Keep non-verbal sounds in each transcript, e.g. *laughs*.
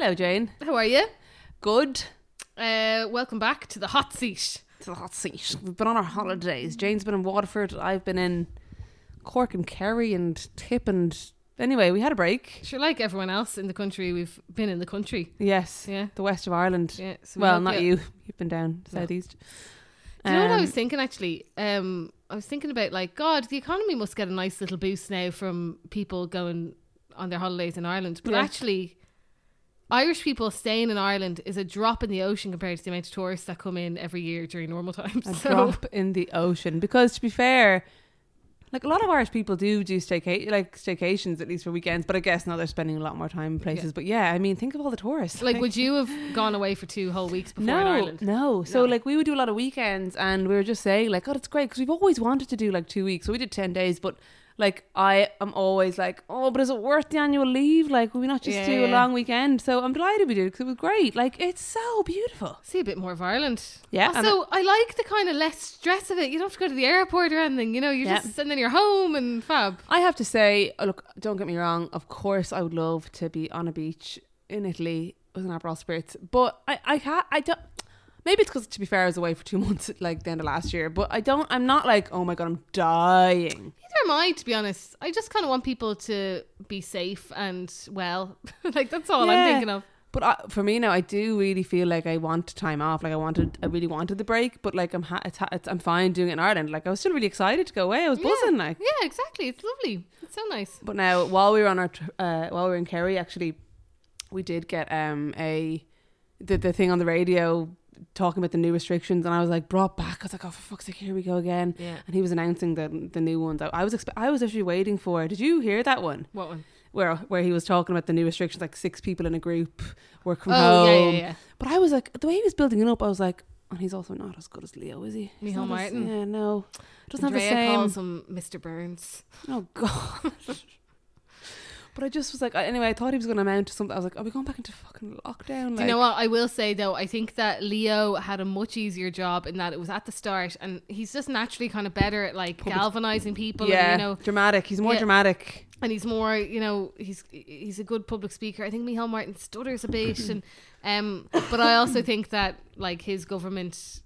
Hello, Jane. How are you? Good. Uh, welcome back to the hot seat. To the hot seat. We've been on our holidays. Jane's been in Waterford. I've been in Cork and Kerry and Tip and. Anyway, we had a break. Sure, like everyone else in the country, we've been in the country. Yes. Yeah. The west of Ireland. Yeah. So we well, hope not you. You've been down No. southeast. Do you know what I Um, was thinking actually? Um, I was thinking about like, God, the economy must get a nice little boost now from people going on their holidays in Ireland. But Yeah. actually, Irish people staying in Ireland is a drop in the ocean compared to the amount of tourists that come in every year during normal times. a *laughs* So- drop in the ocean. Because to be fair, like a lot of Irish people do do stayca- like staycations at least for weekends. But I guess now they're spending a lot more time in places. Yeah. But yeah, I mean, think of all the tourists. Like, would you have gone away for two whole weeks before no, in Ireland? No. So No. like we would do a lot of weekends, and we were just saying like, God, it's great because we've always wanted to do like two weeks. So we did ten days, but like I am always like, oh, but is it worth the annual leave? Like, will we not just Yeah, do a yeah. long weekend? So I'm delighted we did because it was great. Like, it's so beautiful. See a bit more of Ireland. Yeah, Also, I like the kind of less stress of it. You don't have to go to the airport or anything. You know, you're Yeah. just and then you're home and fab. I have to say, uh, look, don't get me wrong. Of course, I would love to be on a beach in Italy with an Aperol spritz, but I, I can't. I don't. Maybe it's because, to be fair, I was away for two *laughs* months, like the end of last year. But I don't. I'm not like, oh my god, I'm dying. Am I, to be honest. I just kind of want people to be safe and well. *laughs* like that's all Yeah. I'm thinking of. But I, for me now, I do really feel like I want time off. Like I wanted, I really wanted the break. But like I'm, ha- it's, ha- it's, I'm fine doing it in Ireland. Like I was still really excited to go away. I was Yeah. buzzing. Like, Yeah, exactly. It's lovely. It's so nice. but now while we were on our, tr- uh, while we were in Kerry, actually, we did get um a the the thing on the radio talking about the new restrictions, and I was like brought back. I was like, oh for fuck's sake, here we go again. Yeah. And he was announcing the the new ones. I, I was expe- I was actually waiting for. Did you hear that one? What one? Where where he was talking about the new restrictions, like six people in a group, work from oh, home. yeah, yeah, yeah. But I was like, the way he was building it up, I was like, and he's also not as good as Leo, is he? He's Micheál not as- Martin. Yeah, no, doesn't Andrea have the same. calls him Mr. Burns. Oh *laughs* god. But I just was like, anyway, I thought he was going to amount to something. I was like, are we going back into fucking lockdown? Do you know what I will say though? I think that Leo had a much easier job in that it was at the start, and he's just naturally kind of better at like galvanizing people. Yeah, and, you know, dramatic. He's more Yeah. dramatic. and he's more, you know, he's he's a good public speaker. I think Michael Martin stutters a bit, *laughs* and um, but I also think that like his government.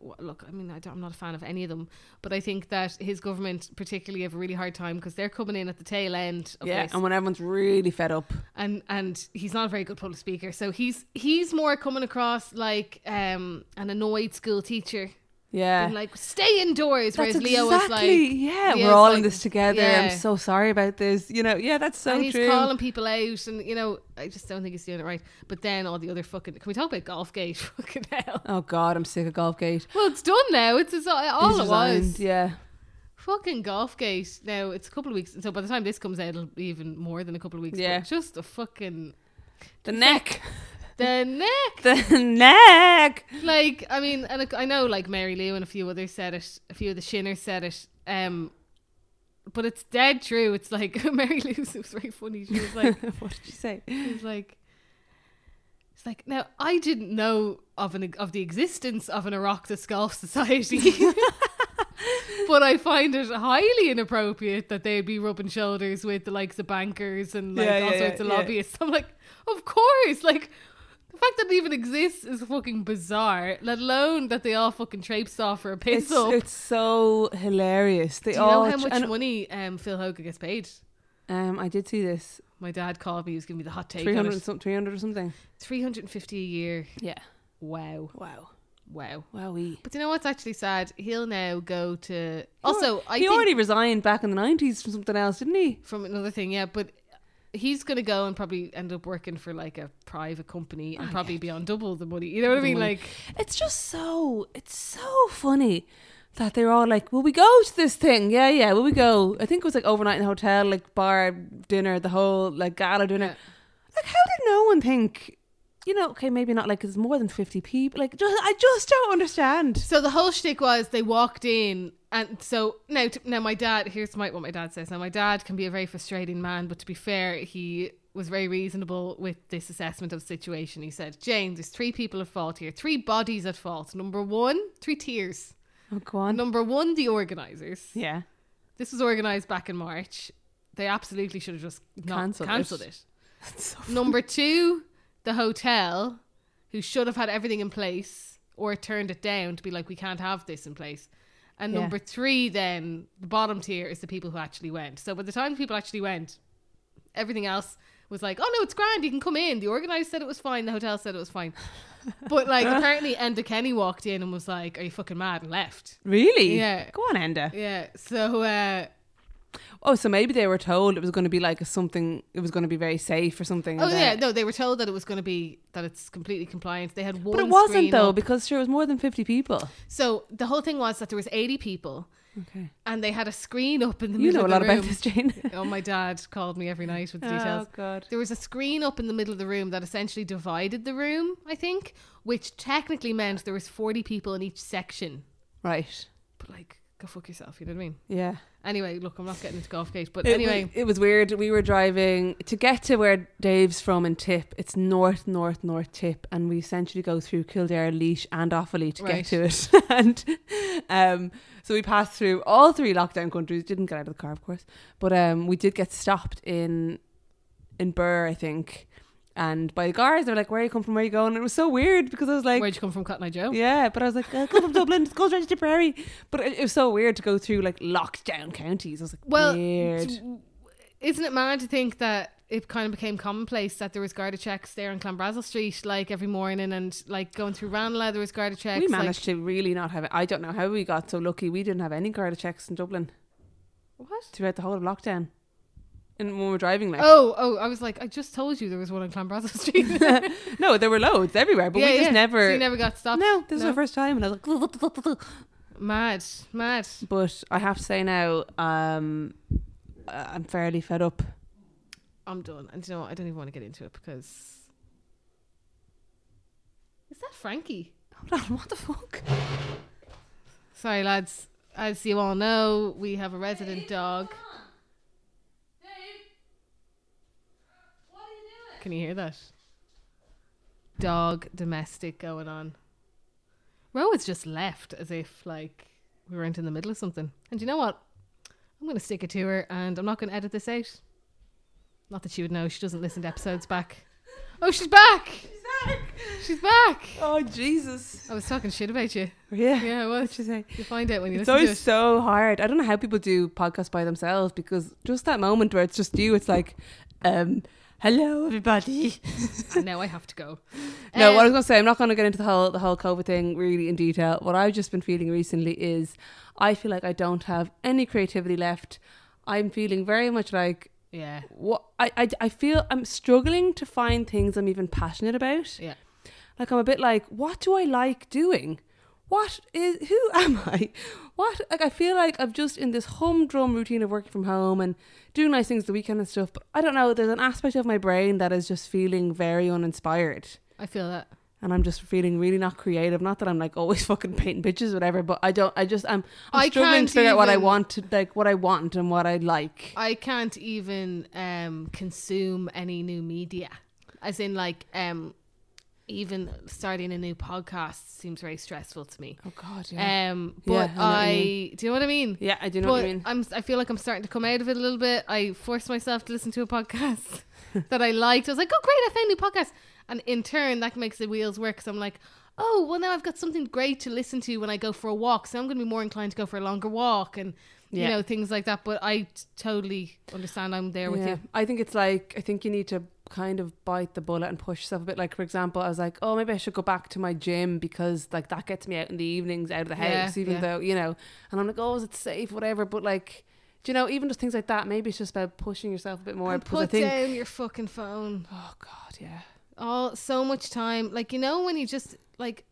Look, I mean, I don't, I'm not a fan of any of them, but I think that his government particularly have a really hard time because they're coming in at the tail end of Yeah, this, and when everyone's really fed up. and and he's not a very good public speaker. So he's he's more coming across like um an annoyed school teacher, Yeah. being like stay indoors, that's whereas Leo was exactly, like, yeah, Leo's we're all in this together. yeah. I'm so sorry about this. You know, yeah, that's so and he's true. calling people out, and you know, I just don't think he's doing it right. But then all the other fucking, can we talk about Golfgate? *laughs* Fucking hell. oh God, I'm sick of Golfgate. Well, it's done now. It's, it's all, He's it resigned, was. Yeah. Fucking Golfgate. Now it's a couple of weeks, and so by the time this comes out, it'll be even more than a couple of weeks. Yeah. just a fucking The neck. The neck. the neck. like I mean, and I- know like Mary Lou and a few others said it, a few of the Shinners said it. Um, but it's dead true. It's like *laughs* Mary Lou it was very funny. She was like, *laughs* what did she say? she was like, it's like now I didn't know of an of the existence of an Oireachtas Golf Society. *laughs* But I find it highly inappropriate that they'd be rubbing shoulders with the likes of bankers and like Yeah, all yeah, sorts yeah, of lobbyists. I'm like, of course, like the fact that it even exists is fucking bizarre. Let alone that they all fucking traipsed off for a piss It's, up. it's so hilarious. They Do you all know how much and, money um, Phil Hogan gets paid? um I did see this. My dad called me. He was giving me the hot take. Three it. some three hundred or something. 350 a year. Yeah. Wow. Wow. Wow. Wowee. But you know what's actually sad? He'll now go to. Also, I he already resigned back in the nineties from something else, didn't he? from another thing, yeah, but he's going to go and probably end up working for like a private company and Oh, probably yeah. be on double the money. You know what I mean? money. Like, It's just so it's so funny that they're all like, "Will we go to this thing? Yeah, yeah. Will we go?" I think it was like overnight in a hotel, like bar dinner, the whole like gala dinner. Yeah. Like, how did no one think? You know, okay, maybe not like it's more than fifty people. Like, just I just don't understand. so the whole shtick was they walked in, and so now, now my dad. Here's my what my dad says. Now my dad can be a very frustrating man, but to be fair, he was very reasonable with this assessment of the situation. He said, "Jane, there's three people at fault here. Three bodies at fault. Number one, three tiers. Oh, go on. Number one, the organisers. Yeah. This was organised back in March. They absolutely should have just Cancelled cancelled, it. it. *laughs* So Number two, the hotel, who should have had everything in place or turned it down to be like, we can't have this in place. And Yeah. number three, then the bottom tier is the people who actually went. So by the time people actually went, everything else was like, oh no, it's grand, you can come in. The organizer said it was fine, the hotel said it was fine. *laughs* But like apparently Enda Kenny walked in and was like, Are you fucking mad? and left. Really? Yeah. Go on, Enda. Yeah. So uh Oh, so maybe they were told it was going to be like a something. It was going to be very safe or something. Oh yeah, no, they were told that it was gonna be that it's completely compliant. They had one But it wasn't though, up. because sure, it was more than fifty people. So the whole thing was that there was eighty people Okay. and they had a screen up in the You middle You know a lot room. about this, Jane. *laughs* Oh my dad called me every night with the oh, details. Oh God. There was a screen up in the middle of the room that essentially divided the room, I think, which technically meant there was 40 people in each section. Right. But like, go fuck yourself, you know what I mean? Yeah. Anyway, look, I'm not getting into golf gate, but It anyway, was, it was weird. We were driving to get to where Dave's from in Tip. It's north, north, north Tip, and we essentially go through Kildare, Laois, and Offaly to Right. get to it. *laughs* and um, so we passed through all three lockdown countries. Didn't get out of the car, of course, but um, we did get stopped in in Birr, I think. And by the guards, they were like, "Where you come from? Where you going?" And it was so weird because I was like, where'd you come from, Cotton Eye Joe? yeah, but I was like, I come from Dublin, it goes right to Tipperary. But it, it was so weird to go through like lockdown counties. I was like, Well, weird. isn't it mad to think that it kind of became commonplace that there was Garda checks there on Clanbrassil Street like every morning and like going through Ranelagh there was Garda checks. we like- managed to really not have it. I don't know how we got so lucky. We didn't have any Garda checks in Dublin what? throughout the whole of lockdown. And when we were driving, like, Oh, oh! I was like, I just told you there was one on Clanbrassil Street. *laughs* no, there were loads everywhere, but Yeah, we just yeah. never. So you never got stopped. no, this is No? our first time, and I was like, *laughs* Mad, mad. but I have to say now, um, uh, I'm fairly fed up. I'm done. And you know what? I don't even want to get into it because. Is that Frankie? Hold on, what the fuck? Sorry, lads. As you all know, we have a resident dog. Can you hear that? Dog domestic going on. Ro has just left as if like we weren't in the middle of something. And you know what? I'm going to stick it to her and I'm not going to edit this out. Not that she would know. She doesn't listen to episodes back. Oh, she's back! She's back! Oh Jesus! I was talking shit about you. Yeah. Yeah, I. What'd you say? You find out when you It's listen to always it. so hard. I don't know how people do podcasts by themselves because just that moment where it's just you, it's like, um, hello everybody. and now I have to go. No, what I Um, was gonna say, I'm not gonna get into the whole the whole COVID thing really in detail. What I've just been feeling recently is I feel like I don't have any creativity left. I'm feeling very much like yeah, what I, I I feel I'm struggling to find things I'm even passionate about. yeah. Like I'm a bit like, what do I like doing? What is who am *laughs* I? What like I feel like I'm just in this humdrum routine of working from home and doing nice things the weekend and stuff. But I don't know. There's an aspect of my brain that is just feeling very uninspired, I feel that. and I'm just feeling really not creative. Not that I'm like always *laughs* fucking painting pictures, or whatever. But I don't. I just I'm, I'm I struggling to figure out what I want to like, what I want and what I like. I can't even um consume any new media. As in like um even starting a new podcast seems very stressful to me. oh God, yeah. Um Yeah, but I I, mean. do you know what I mean? yeah, I do know but what you mean. I'm I feel like I'm starting to come out of it a little bit. I forced myself to listen to a podcast *laughs* that I liked. I was like, "Oh, great! I found a new podcast." And in turn, that makes the wheels work. So I'm like, "Oh, well, now I've got something great to listen to when I go for a walk." So I'm going to be more inclined to go for a longer walk and you know things like that. But I t- totally understand. I'm there with Yeah. you. I think it's like I think you need to kind of bite the bullet and push yourself a bit. Like for example, I was like, oh, maybe I should go back to my gym because like that gets me out in the evenings, out of the Yeah, house, even yeah. though you know. And I'm like, oh, is it safe, whatever. But like, do you know, even just things like that, maybe it's just about pushing yourself a bit more and because I put think, down your fucking phone. oh god, yeah, all so much time. Like you know when you just like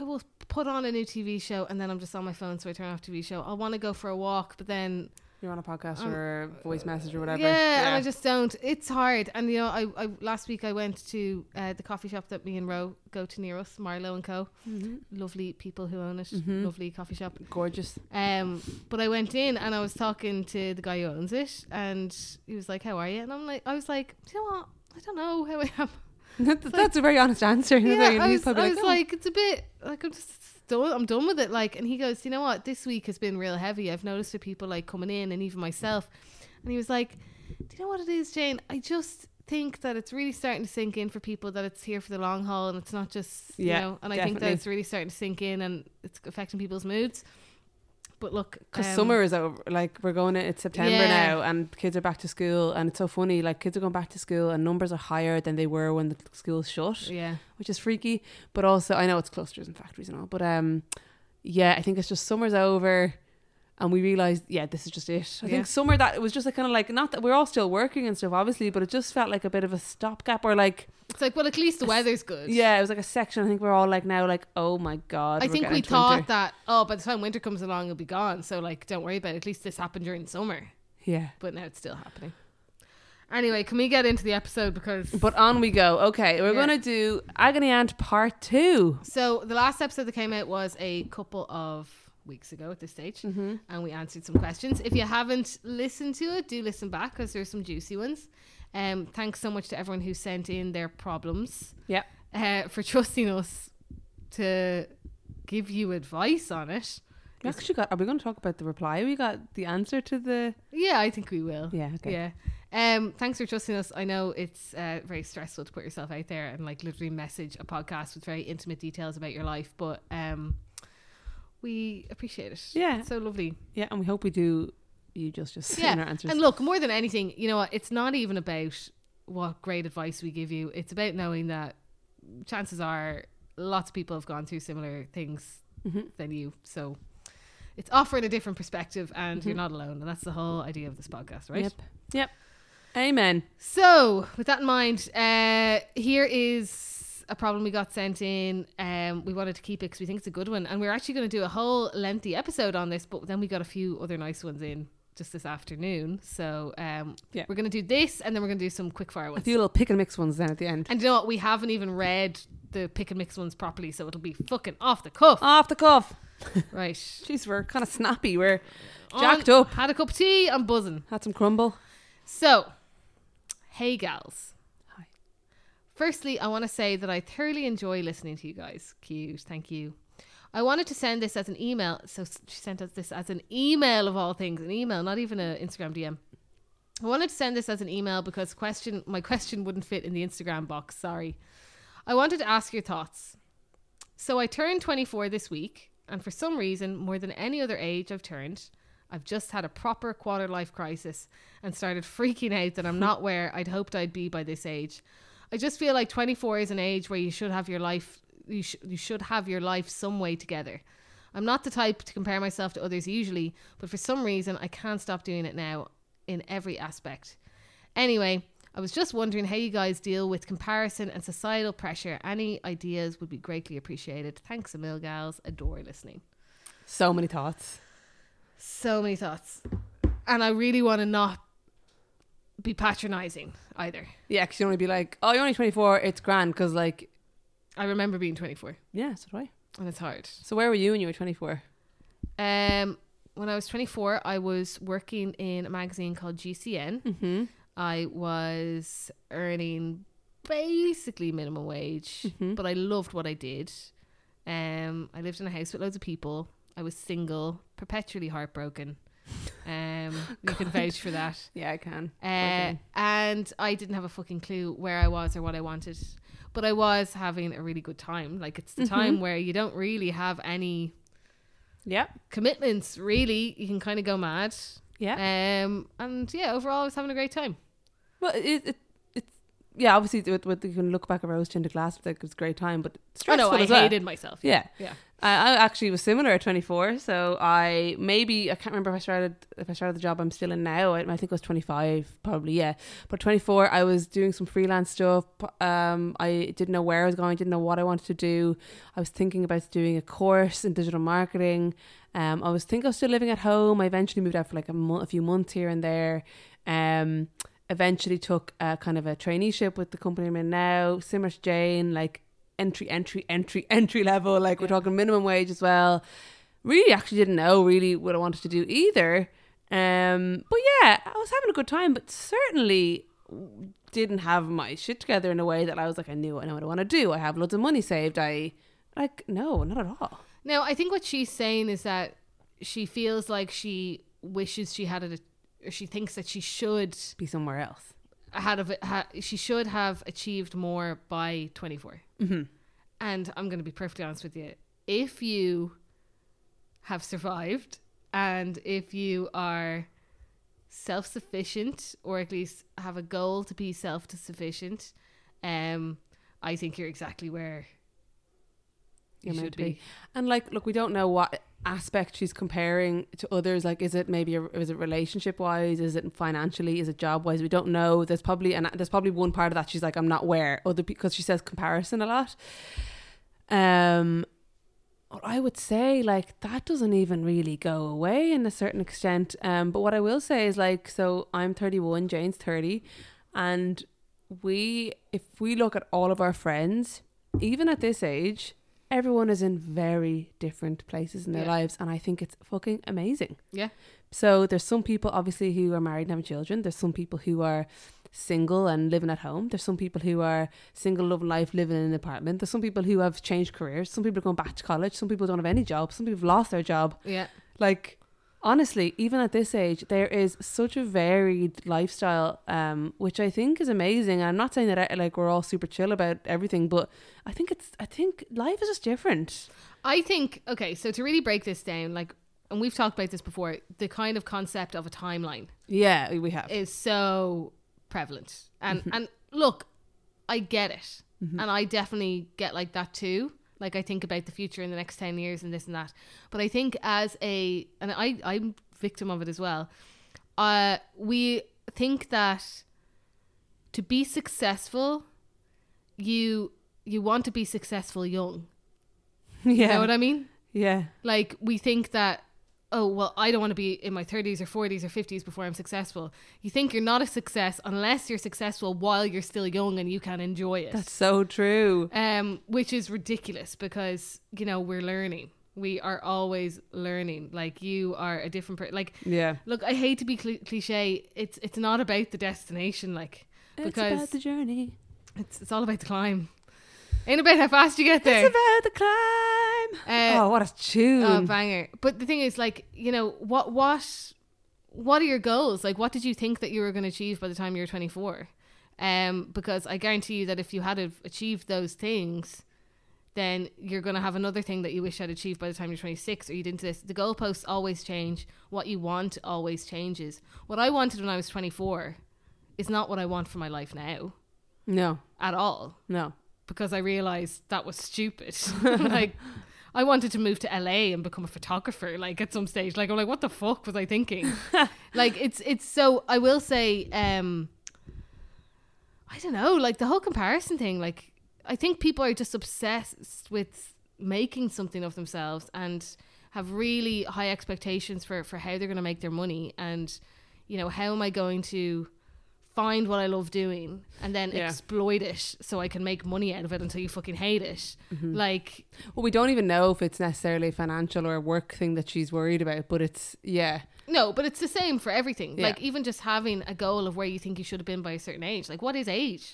I will put on a new TV show and then I'm just on my phone so I turn off TV show. I want to go for a walk but then you're on a podcast Um, or a voice message or whatever. yeah, and I just don't. It's hard. And you know I, I last week I went to uh, the coffee shop that me and Ro go to near us, Marlowe and Co. Mhm. Lovely people who own it. Mhm. Lovely coffee shop. gorgeous. Um, but I went in and I was talking to the guy who owns it, and he was like, "How are you?" And I'm like, I was like, "You know what? I don't know how I am." That's, that's a very honest answer. yeah, I was, I was "Oh." like, it's a bit like I'm just done. I'm done with it. Like, and he goes, you know what? This week has been real heavy. I've noticed with people like coming in, and even myself. And he was like, do you know what it is, Jane? I just think that it's really starting to sink in for people that it's here for the long haul and it's not just you Yeah, know. And I think that it's really starting to sink in and it's affecting people's moods. But look, Because um, summer is over. Like we're going. It's September Yeah. now, and kids are back to school, and it's so funny. Like kids are going back to school, and numbers are higher than they were when the schools shut, Yeah, which is freaky. But also, I know it's clusters and factories and all, but um, yeah, I think it's just summer's over, and we realized, yeah, this is just it. I Yeah. think summer that it was just a kind of like not that we're all still working and stuff, obviously, but it just felt like a bit of a stopgap or like it's like well, at least the weather's good. yeah, it was like a section. I think we're all like now like, oh my god. I think we thought winter. that oh, by the time winter comes along, it'll be gone. So like, don't worry about it. At least this happened during summer, yeah. but now it's still happening. Anyway, can we get into the episode because But on we go. Okay, we're Yeah. gonna do agony aunt part two. so the last episode that came out was a couple of weeks ago at this stage, Mm-hmm. and we answered some questions. If you haven't listened to it, do listen back because there's some juicy ones. Um, thanks so much to everyone who sent in their problems. Yep. Uh, for *laughs* trusting us to give you advice on it. We actually got. Are we going to talk about the reply? We got the answer to the. Yeah, I think we will. Yeah. Okay. Yeah. Um, thanks for trusting us. I know it's uh, very stressful to put yourself out there and like literally message a podcast with very intimate details about your life, but um, we appreciate it. Yeah. It's so lovely. Yeah, and we hope we do you justice *laughs* Yeah, in our answers. And look, more than anything, you know what? It's not even about what great advice we give you. It's about knowing that chances are lots of people have gone through similar things Mhm. than you. So it's offering a different perspective and you're Mhm. not alone. And that's the whole idea of this podcast, right? Yep. Yep. Amen. So, with that in mind, uh, here is a problem we got sent in. Um, we wanted to keep it because we think it's a good one, and we're actually going to do a whole lengthy episode on this. But then we got a few other nice ones in just this afternoon. So, um, Yeah. we're going to do this, and then we're going to do some quick fire ones. A few little pick and mix ones then at the end. And you know what? We haven't even read the pick and mix ones properly, so it'll be fucking off the cuff. Off the cuff. *laughs* *laughs* right. Jeez, we're kind of snappy. We're On- jacked up. Had a cup of tea. I'm buzzing. Had some crumble. So, hey, gals. Firstly, I want to say that I thoroughly enjoy listening to you guys. Cute. Thank you. I wanted to send this as an email. So she sent us this as an email of all things, an email, not even an Instagram DM. I wanted to send this as an email because question my question wouldn't fit in the Instagram box. Sorry. I wanted to ask your thoughts. So I turned 24 this week, and for some reason, more than any other age I've turned, I've just had a proper quarter life crisis and started freaking out that I'm not *laughs* where I'd hoped I'd be by this age. I just feel like 24 is an age where you should have your life you, sh- you should have your life some way together. I'm not the type to compare myself to others usually, but for some reason I can't stop doing it now in every aspect. Anyway, I was just wondering how you guys deal with comparison and societal pressure. Any ideas would be greatly appreciated. Thanks a mil, gals. Adore listening. So many thoughts. So many thoughts. And I really want to not be patronizing either. Yeah, because you only be like, oh, you're only 24. It's grand. Because, like, I remember being 24 yeah, so do I. and it's hard. So where were you when you were 24? Um, when I was 24, I was working in a magazine called GCN. Mm-hmm. I was earning basically minimum wage, Mhm. but I loved what I did. Um, I lived in a house with loads of people. I was single, perpetually heartbroken. Um, you can vouch for that. *laughs* Yeah, I can. Uh, and I didn't have a fucking clue where I was or what I wanted, but I was having a really good time. Like it's the Mhm. time where you don't really have any Yeah. commitments. Really, you can kind of go mad. Yeah. Um, and yeah, overall, I was having a great time. Well, it, it it's yeah. Obviously, with, with you can look back at rose tinted glass, like it was a great time, but Oh stressful no, I as well. hated myself. Yeah, Yeah. I, actually was similar at 24. So I maybe I can't remember if I started if I started the job I'm still in now. I, I think it was 25, probably yeah. But 24, I was doing some freelance stuff. Um, I didn't know where I was going. Didn't know what I wanted to do. I was thinking about doing a course in digital marketing. Um, I was think I was still living at home. I eventually moved out for like a, mo- a few months here and there. Um, eventually took a kind of a traineeship with the company I'm in now. Similar to Jane, like entry, entry, entry, *laughs* entry level. Like we're talking minimum wage as well. Really, actually didn't know really what I wanted to do either. Um, but yeah, I was having a good time, but certainly didn't have my shit together in a way that I was like, I knew I know what I want to do. I have loads of money saved. I like no, not at all. Now, I think what she's saying is that she feels like she wishes she had it, or she thinks that she should Be somewhere else. Had of it, ha, she should have achieved more by 24. Mm-hmm. And I'm going to be perfectly honest with you. If you have survived and if you are self sufficient or at least have a goal to be self sufficient, um, I think you're exactly where you, should be. be. And like, look, we don't know what aspect she's comparing to others. Like, is it maybe a, is it relationship wise? Is it financially? Is it job wise? We don't know. There's probably and there's probably one part of that she's like, I'm not where other because she says comparison a lot. Um, I would say like that doesn't even really go away in a certain extent. Um, but what I will say is like, so I'm 31, Jane's 30, and we if we look at all of our friends, even at this age, everyone is in very different places in their Yeah. lives, and I think it's fucking amazing. Yeah. So there's some people obviously who are married and have children. There's some people who are single and living at home. There's some people who are single, loving life, living in an apartment. There's some people who have changed careers. Some people are going back to college. Some people don't have any job. Some people have lost their job. Yeah. Like honestly, even at this age, there is such a varied lifestyle, um, which I think is amazing. I'm not saying that like we're all super chill about everything, but I think it's I think life is just different. I think okay, so to really break this down, like, and we've talked about this before, the kind of concept of a timeline Yeah, we have. is so prevalent, and and look, I get it, and I definitely get like that too. Like I think about the future in the next ten years and this and that, but I think as a and I I'm victim of it as well. Uh, we think that to be successful, you you want to be successful young. yeah, You know what I mean? yeah, Like we think that oh well I don't want to be in my 30s or 40s or 50s before I'm successful. You think you're not a success unless you're successful while you're still young and you can enjoy it. that's so true. um which is ridiculous because you know we're learning. We are always learning. Like you are a different person. Like Yeah, look, I hate to be cl- cliche. It's it's not about the destination like because it's about the journey. it's it's all about the climb. Ain't about how fast you get there. It's about the climb. Uh, oh, what a tune! Oh, banger! But the thing is, like, you know, what what what are your goals? Like, what did you think that you were going to achieve by the time you were twenty four? Um, because I guarantee you that if you had achieved those things, then you're going to have another thing that you wish had achieved by the time you're 26 or you didn't this. The goalposts always change. What you want always changes. What I wanted when I was 24 is not what I want for my life now no, at all no. Because I realized that was stupid. *laughs* *laughs* like, I wanted to move to LA and become a photographer. Like at some stage, like I'm like, what the fuck was I thinking? *laughs* like it's it's so. I will say, um, I don't know. Like the whole comparison thing. Like I think people are just obsessed with making something of themselves and have really high expectations for for how they're going to make their money and you know how am I going to find what I love doing and then Yeah. exploit it so I can make money out of it until you fucking hate it. Mm-hmm. Like, Well, we don't even know if it's necessarily a financial or a work thing that she's worried about, but it's yeah, no, but it's the same for everything. Yeah. Like, even just having a goal of where you think you should have been by a certain age. Like, what is age?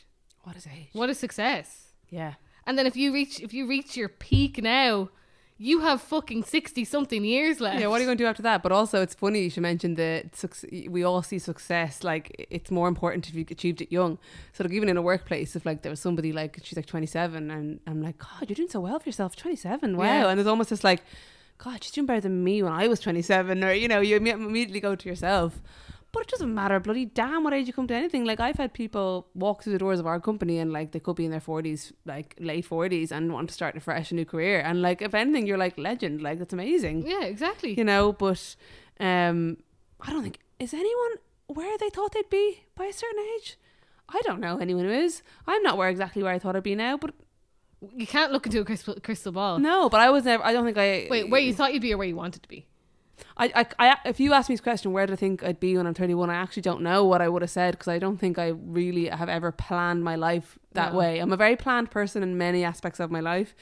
what is age? What is success? Yeah, And then if you reach if you reach your peak now, you have fucking sixty something years left. yeah. What are you going to do after that? But also, it's funny she mentioned that suc- we all see success like it's more important if you achieved it young. So like even in a workplace, if like there was somebody like she's like twenty seven, and I'm like, God, you're doing so well for yourself, twenty seven, wow. Yeah. And there's almost this like, God, she's doing better than me when I was twenty seven, or you know, you immediately go to yourself. But it doesn't matter, bloody damn what age you come to anything. Like I've had people walk through the doors of our company and like they could be in their forties, like late forties, and want to start a fresh new career. And like if anything, you're like legend. Like that's amazing, Yeah, exactly. you know. But um, I don't think is anyone where they thought they'd be by a certain age. I don't know anyone who is. I'm not where exactly where I thought I'd be now, but You can't look into a crystal, crystal ball. no. But I was never. I don't think I. Wait, where you thought you'd be or where you wanted to be? I, I, I, if you ask me this question, where do I think I'd be when I'm 31? I actually don't know what I would have said because I don't think I really have ever planned my life that No. way. I'm a very planned person in many aspects of my life,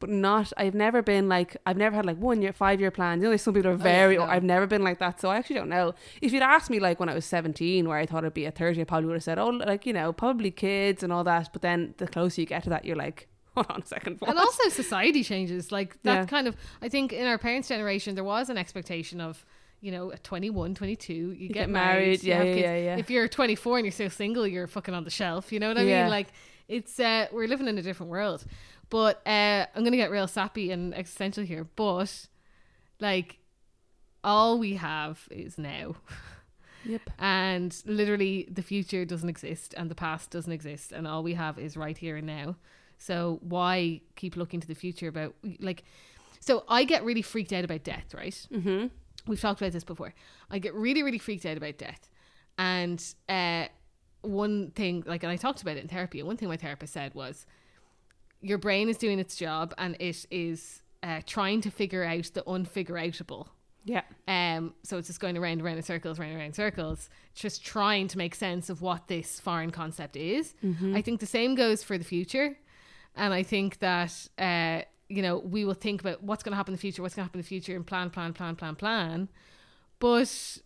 but not. I've never been like I've never had like one year, five year plans. You know, there's some people are Oh, yeah, very. no. I've never been like that, so I actually don't know. If you'd asked me like when I was 17, where I thought I'd be at 30, I probably would have said, oh, like you know, probably kids and all that. But then the closer you get to that, you're like, *laughs* hold on a second. and also society changes like that Yeah. kind of i think in our parents generation there was an expectation of you know, at 21, 22, you, get, get married. married, you yeah, yeah, yeah, yeah. If you're 24 and you're still single, you're fucking on the shelf. You know what I Yeah. mean? Like, it's, uh, we're living in a different world. But uh, I'm going to get real sappy and existential here. But, like, all we have is now. *laughs* Yep. And literally, the future doesn't exist and the past doesn't exist. And all we have is right here and now. So, why keep looking to the future about, like, so I get really freaked out about death, right? Mm-hmm. We've talked about this before. I get really, really freaked out about death. And uh, one thing, like, and I talked about it in therapy, and one thing my therapist said was, your brain is doing its job and it is uh, trying to figure out the unfigure outable. Yeah. Um, so it's just going around and around in circles, round and around in circles, just trying to make sense of what this foreign concept is. I think the same goes for the future. And I think that, uh, you know, we will think about what's going to happen in the future, what's going to happen in the future, and plan, plan, plan, plan, plan. But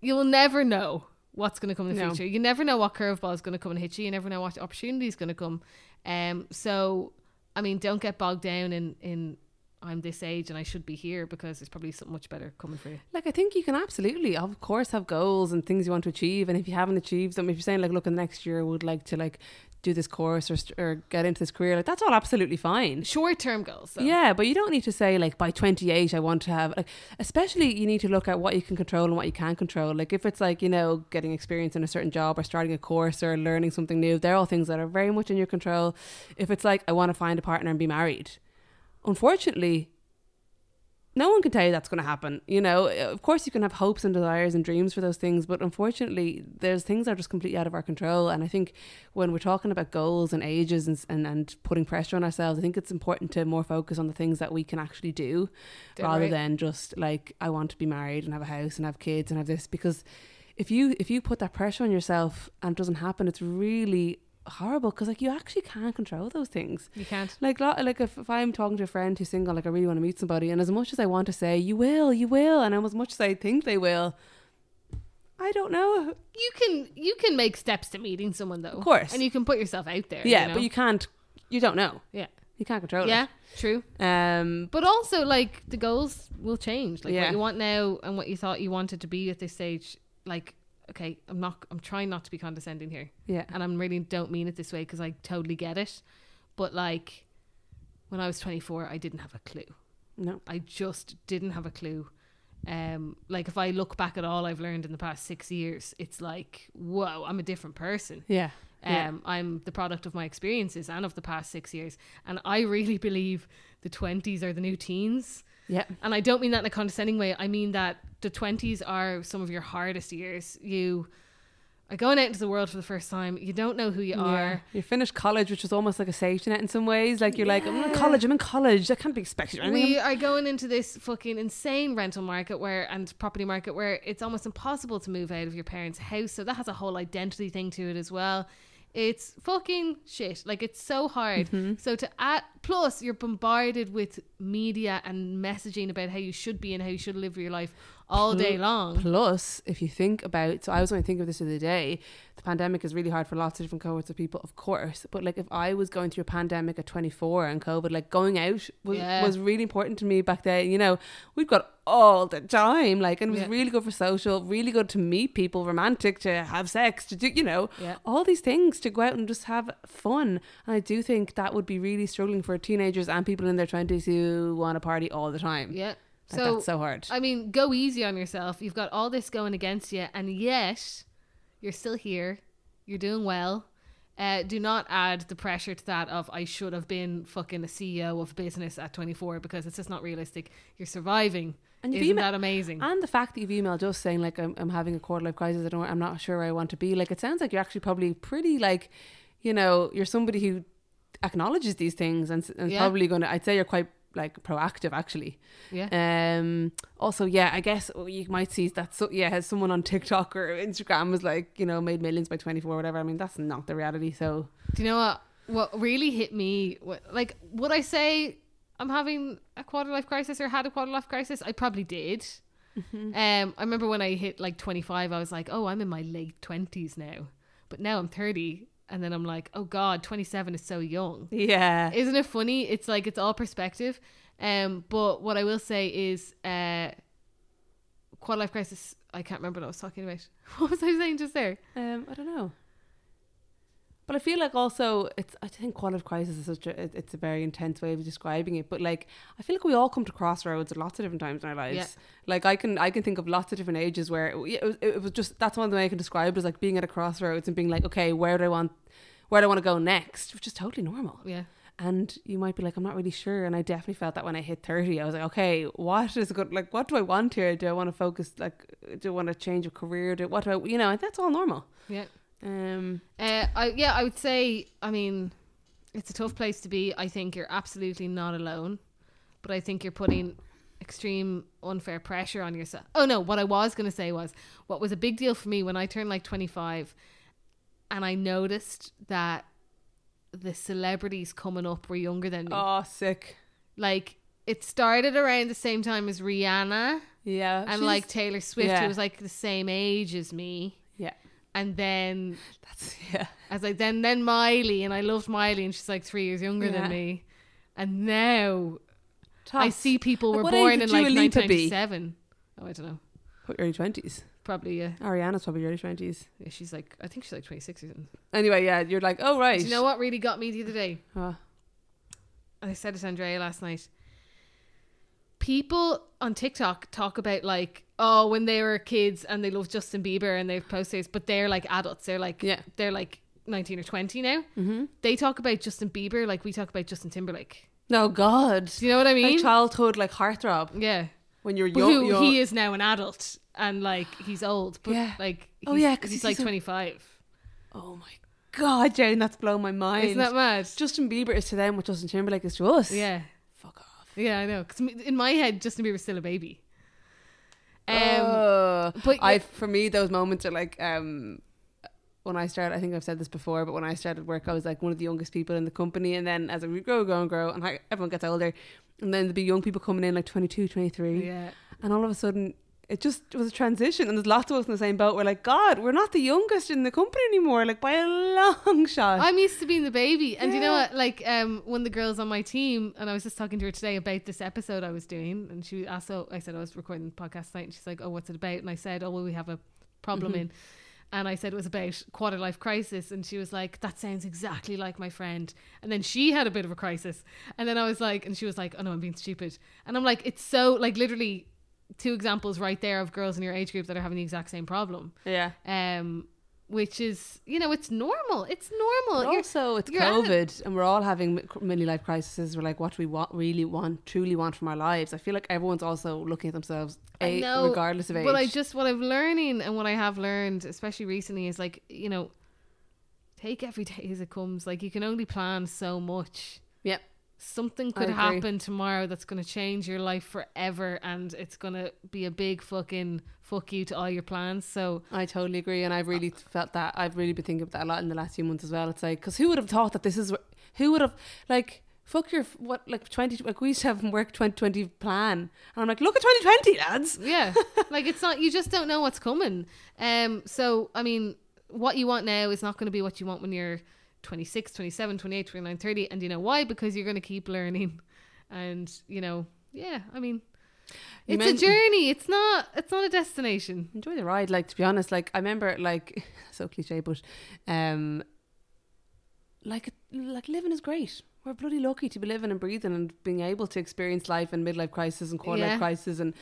you'll never know what's going to come in the No. future. You never know what curveball is going to come and hit you. You never know what opportunity is going to come. Um, so, I mean, don't get bogged down in, in I'm this age and I should be here because there's probably something much better coming for you. Like I think you can absolutely, of course, have goals and things you want to achieve. And if you haven't achieved them, if you're saying like, look, in the next year I would like to like do this course or or get into this career, like that's all absolutely fine. Short term goals. So. Yeah, but you don't need to say like by 28 I want to have like especially you need to look at what you can control and what you can't control. Like if it's like, you know, getting experience in a certain job or starting a course or learning something new, they're all things that are very much in your control. If it's like I want to find a partner and be married. Unfortunately, no one can tell you that's going to happen. You know, uh, of course you can have hopes and desires and dreams for those things, but unfortunately, there's things that are just completely out of our control. And I think when we're talking about goals and ages and, and, and putting pressure on ourselves, I think it's important to more focus on the things that we can actually do rather right. than just like, I want to be married and have a house and have kids and have this. Because if you if you put that pressure on yourself and it doesn't happen, it's really horrible because like you actually can't control those things. You can't. Like, like if, if I'm talking to a friend who's single, like I really want to meet somebody, and as much as I want to say you will, you will, and as much as I think they will, I don't know. You can you can make steps to meeting someone though. Of course. And you can put yourself out there. Yeah, you know? but you can't. You don't know. Yeah. You can't control it. Yeah, true. Um. But also like the goals will change. Like Yeah. what you want now and what you thought you wanted to be at this stage, like okay, I'm not I'm trying not to be condescending here. Yeah. and I'm really don't mean it this way because I totally get it. But like when I was 24, I didn't have a clue. No. I just didn't have a clue. Um, like if I look back at all I've learned in the past six years, it's like whoa, I'm a different person. Yeah. Um, Yeah. I'm the product of my experiences and of the past six years, and I really believe the 20s are the new teens. Yeah. And I don't mean that in a condescending way. I mean that the 20s are some of your hardest years. You are going out into the world for the first time. You don't know who you Yeah. are. You finished college, which is almost like a safety net in some ways. Like you're like, I'm in college. I'm in college. That can't be expected. anything. We are going into this fucking insane rental market where and property market where it's almost impossible to move out of your parents' house. So that has a whole identity thing to it as well. It's fucking shit. Like it's so hard. Mm-hmm. So to add plus you're bombarded with media and messaging about how you should be and how you should live your life all Pl- day long. Plus, if you think about, so I was only thinking of this the other day. The pandemic is really hard for lots of different cohorts of people, of course. But like, if I was going through a pandemic at 24 and COVID, like going out was Yeah. was really important to me back then. You know, we've got all the time, like, and it was Yeah. really good for social, really good to meet people, romantic, to have sex, to do, you know, Yeah. all these things to go out and just have fun. And I do think that would be really struggling for teenagers and people in their 20s who want to party all the time. Yeah. Like, So that's so hard. I mean, go easy on yourself. You've got all this going against you, and yet you're still here. You're doing well. Uh, do not add the pressure to that of I should have been fucking a CEO of business at 24 because it's just not realistic. You're surviving. And you've Isn't ema- that amazing? And the fact that you've emailed us saying like I'm, I'm having a quarter life crisis, I don't, I'm not sure where I want to be. Like it sounds like you're actually probably pretty like, you know, you're somebody who acknowledges these things and, and Yeah. probably going to. I'd say you're quite like proactive actually. yeah. Um. Also, yeah, I guess you might see that. So yeah, has someone on TikTok or Instagram was like you know made millions by 24 or whatever. I mean that's not the reality. So Do you know what? What really hit me? What, like, would I say I'm having a quarter life crisis or had a quarter life crisis? I probably did. Um, I remember when I hit like 25, I was like, oh, I'm in my late 20s now. But now I'm 30, and then I'm like, oh God, 27 is so young. yeah, Isn't it funny? It's like it's all perspective. Um, but what I will say is, uh, quarter life crisis. I can't remember what I was talking about. *laughs* What was I saying just there? Um, I don't know. But I feel like also it's I think quarter life crisis is such a it- it's a very intense way of describing it. But like I feel like we all come to crossroads at lots of different times in our lives. Yeah. Like I can I can think of lots of different ages where it, it, was, it was just that's one of the way I can describe it as like being at a crossroads and being like okay where do I want where do I want to go next, which is totally normal. Yeah. And you might be like I'm not really sure. And I definitely felt that when I hit thirty, I was like okay what is good like what do I want here? Do I want to focus like do I want to change a career? Do what do I you know and that's all normal. Yeah. Um. Uh, I yeah, I would say. I mean, it's a tough place to be. I think you're absolutely not alone, but I think you're putting extreme unfair pressure on yourself. Oh no, what I was going to say was what was a big deal for me when I turned like 25, and I noticed that the celebrities coming up were younger than me. Oh, sick. Like it started around the same time as Rihanna Yeah. and like Taylor Swift, yeah. who was like the same age as me, and then that's yeah. I was like, then then Miley, and I loved Miley, and she's like three years younger Yeah. than me. And now I see people were born in like Lipa be? 1997. Oh, I don't know. early twenties. Probably, yeah. Ariana's probably early twenties. yeah. She's like, I think she's like 26 or something. Anyway, yeah, you're like, oh right. Do you know what really got me the other day? I said it to Andrea last night. People on TikTok talk about like, oh, when they were kids and they love Justin Bieber and they've posters, but they're like adults. They're like, Yeah. they're like 19 or 20 now. mm-hmm. They talk about Justin Bieber like we talk about Justin Timberlake. No, God. Do you know what I mean? Like childhood, like heartthrob yeah. when you're young. who young. he is now an adult and like he's old, but Yeah. like Oh, yeah, because he's he's like so- 25. Oh my God, Jane, that's blown my mind. Isn't that mad? Justin Bieber is to them what Justin Timberlake is to us. Yeah, Fuck off. yeah, I know. Because in my head, Justin Bieber's still a baby. Um, Uh, but I for me those moments are like um when I started I think I've said this before but when I started work I was like one of the youngest people in the company. And then as we grow grow and grow and everyone gets older and then there'd be young people coming in like 22 23 yeah, and all of a sudden it just was a transition and there's lots of us in the same boat we're like god we're not the youngest in the company anymore like by a long shot I'm used to being the baby, and you know what? Like, um, one of the girls on my team, and I was just talking to her today about this episode I was doing, and she asked, "Oh, I said I was recording the podcast tonight," and she's like, "Oh, what's it about?" And I said, "Oh, well, we have a problem Mhm. in." And I said it was about quarter life crisis, and she was like, "That sounds exactly like my friend." And then she had a bit of a crisis, and then I was like, and she was like, "Oh no, I'm being stupid." And I'm like, it's so like literally two examples right there of girls in your age group that are having the exact same problem. yeah Um, which is you know it's normal. It's normal. But You're- also it's you're COVID and we're all having mi- mini life crises we're like what do we want really want truly want from our lives I feel like everyone's also looking at themselves a, know, regardless of age But I just what I'm learning and what I have learned, especially recently, is like you know, take every day as it comes. Like you can only plan so much. Yep. Something could happen tomorrow that's going to change your life forever, and it's going to be a big fucking fuck you to all your plans. So I totally agree, and I've really felt that. I've really been thinking about that a lot in the last few months as well. It's like, because who would have thought that this is, wh- who would have, like, fuck your, what, like, 20, like, we used to have *laughs* work 2020 plan. And I'm like, look at 2020, lads. yeah, *laughs* like it's not. You just don't know what's coming. Um. So I mean, what you want now is not going to be what you want when you're 26, 27, 28, 29, 30. And you know why? Because you're going to keep learning. And, you know, yeah, I mean, You it's meant- a journey. It's not, it's not a destination. Enjoy the ride. Like, to be honest, like, I remember, like, *laughs* so cliche, but, um, like, like, living is great. We're bloody lucky to be living and breathing and being able to experience life and midlife crisis and quarter Yeah. life crisis and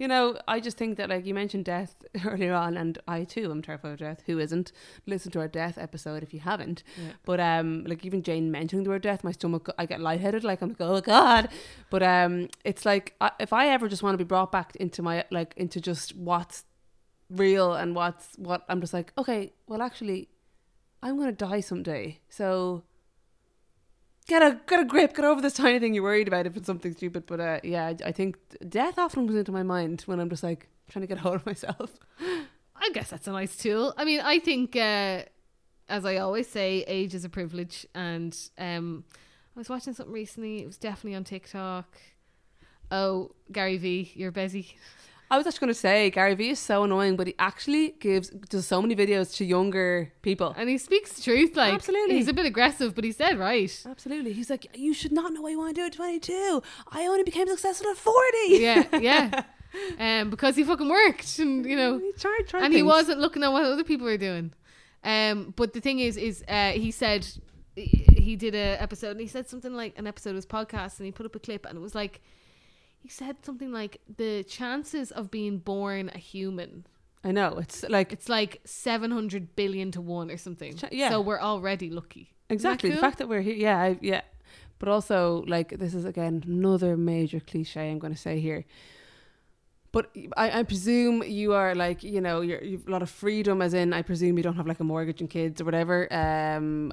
you know, I just think that like you mentioned death *laughs* earlier on, and I too am terrified of death. Who isn't? Listen to our death episode if you haven't. Yeah. But um, like even Jane mentioning the word death, my stomach, I get lightheaded. Like I'm like, oh god. But um, it's like I, if I ever just want to be brought back into my like into just what's real and what's what, I'm just like, okay, well actually, I'm gonna die someday, so. Get a get a grip. Get over this tiny thing you're worried about if it's something stupid. But uh, yeah, I, I think death often comes into my mind when I'm just like trying to get hold of myself. I guess that's a nice tool. I mean, I think, uh, as I always say, age is a privilege. And um, I was watching something recently. It was definitely on TikTok. Oh, Gary Vee, you're busy. I was actually going to say Gary Vee is so annoying, but he actually gives does so many videos to younger people. And he speaks the truth. Like, Absolutely. He's a bit aggressive, but he's dead right. Absolutely, he's like, you should not know what you want to do at 22. I only became successful at 40. Yeah, yeah. *laughs* um, because he fucking worked, and you know, He tried, tried and he wasn't looking at what other people were doing. Um, but the thing is, is uh, he said he did a episode, and he said something like an episode of his podcast, and he put up a clip, and it was like he said something like the chances of being born a human. I know it's like It's like seven hundred billion to one or something. Ch- yeah. So we're already lucky. exactly cool? the fact that we're here. Yeah, I, yeah. But also, like this is again another major cliche I'm going to say here. But I, I presume you are like you know you're, you've a lot of freedom, as in I presume you don't have like a mortgage and kids or whatever. Um,